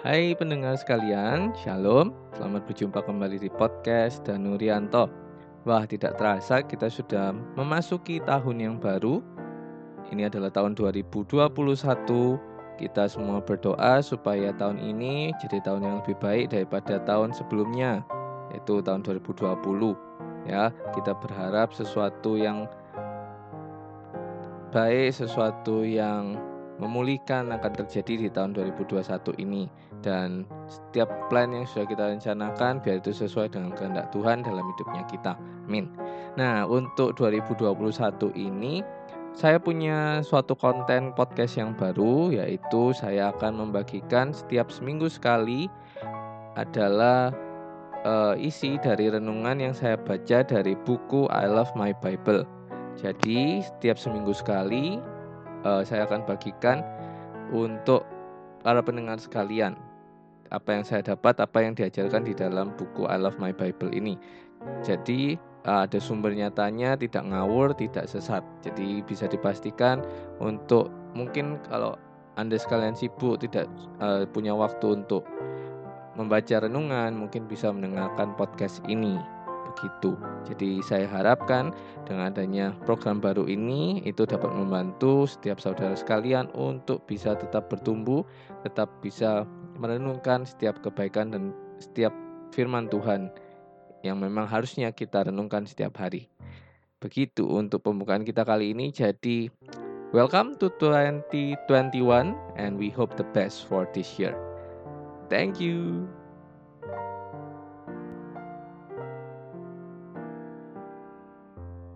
Hai pendengar sekalian, Shalom. Selamat berjumpa kembali di podcast Danurianto. Wah, tidak terasa kita sudah memasuki tahun yang baru. Ini adalah tahun 2021. Kita semua berdoa supaya tahun ini jadi tahun yang lebih baik daripada tahun sebelumnya, yaitu tahun 2020. Ya, kita berharap sesuatu yang baik, sesuatu yang memulihkan akan terjadi di tahun 2021 ini dan setiap plan yang sudah kita rencanakan biar itu sesuai dengan kehendak Tuhan dalam hidupnya kita. Amin. Nah, untuk 2021 ini saya punya suatu konten podcast yang baru yaitu saya akan membagikan setiap seminggu sekali adalah uh, isi dari renungan yang saya baca dari buku I Love My Bible. Jadi, setiap seminggu sekali uh, saya akan bagikan untuk para pendengar sekalian apa yang saya dapat, apa yang diajarkan di dalam buku I Love My Bible ini. Jadi uh, ada sumber nyatanya, tidak ngawur, tidak sesat. Jadi bisa dipastikan untuk mungkin kalau anda sekalian sibuk tidak uh, punya waktu untuk membaca renungan, mungkin bisa mendengarkan podcast ini begitu. Jadi saya harapkan dengan adanya program baru ini itu dapat membantu setiap saudara sekalian untuk bisa tetap bertumbuh, tetap bisa merenungkan setiap kebaikan dan setiap firman Tuhan yang memang harusnya kita renungkan setiap hari. Begitu untuk pembukaan kita kali ini. Jadi, welcome to 2021 and we hope the best for this year. Thank you.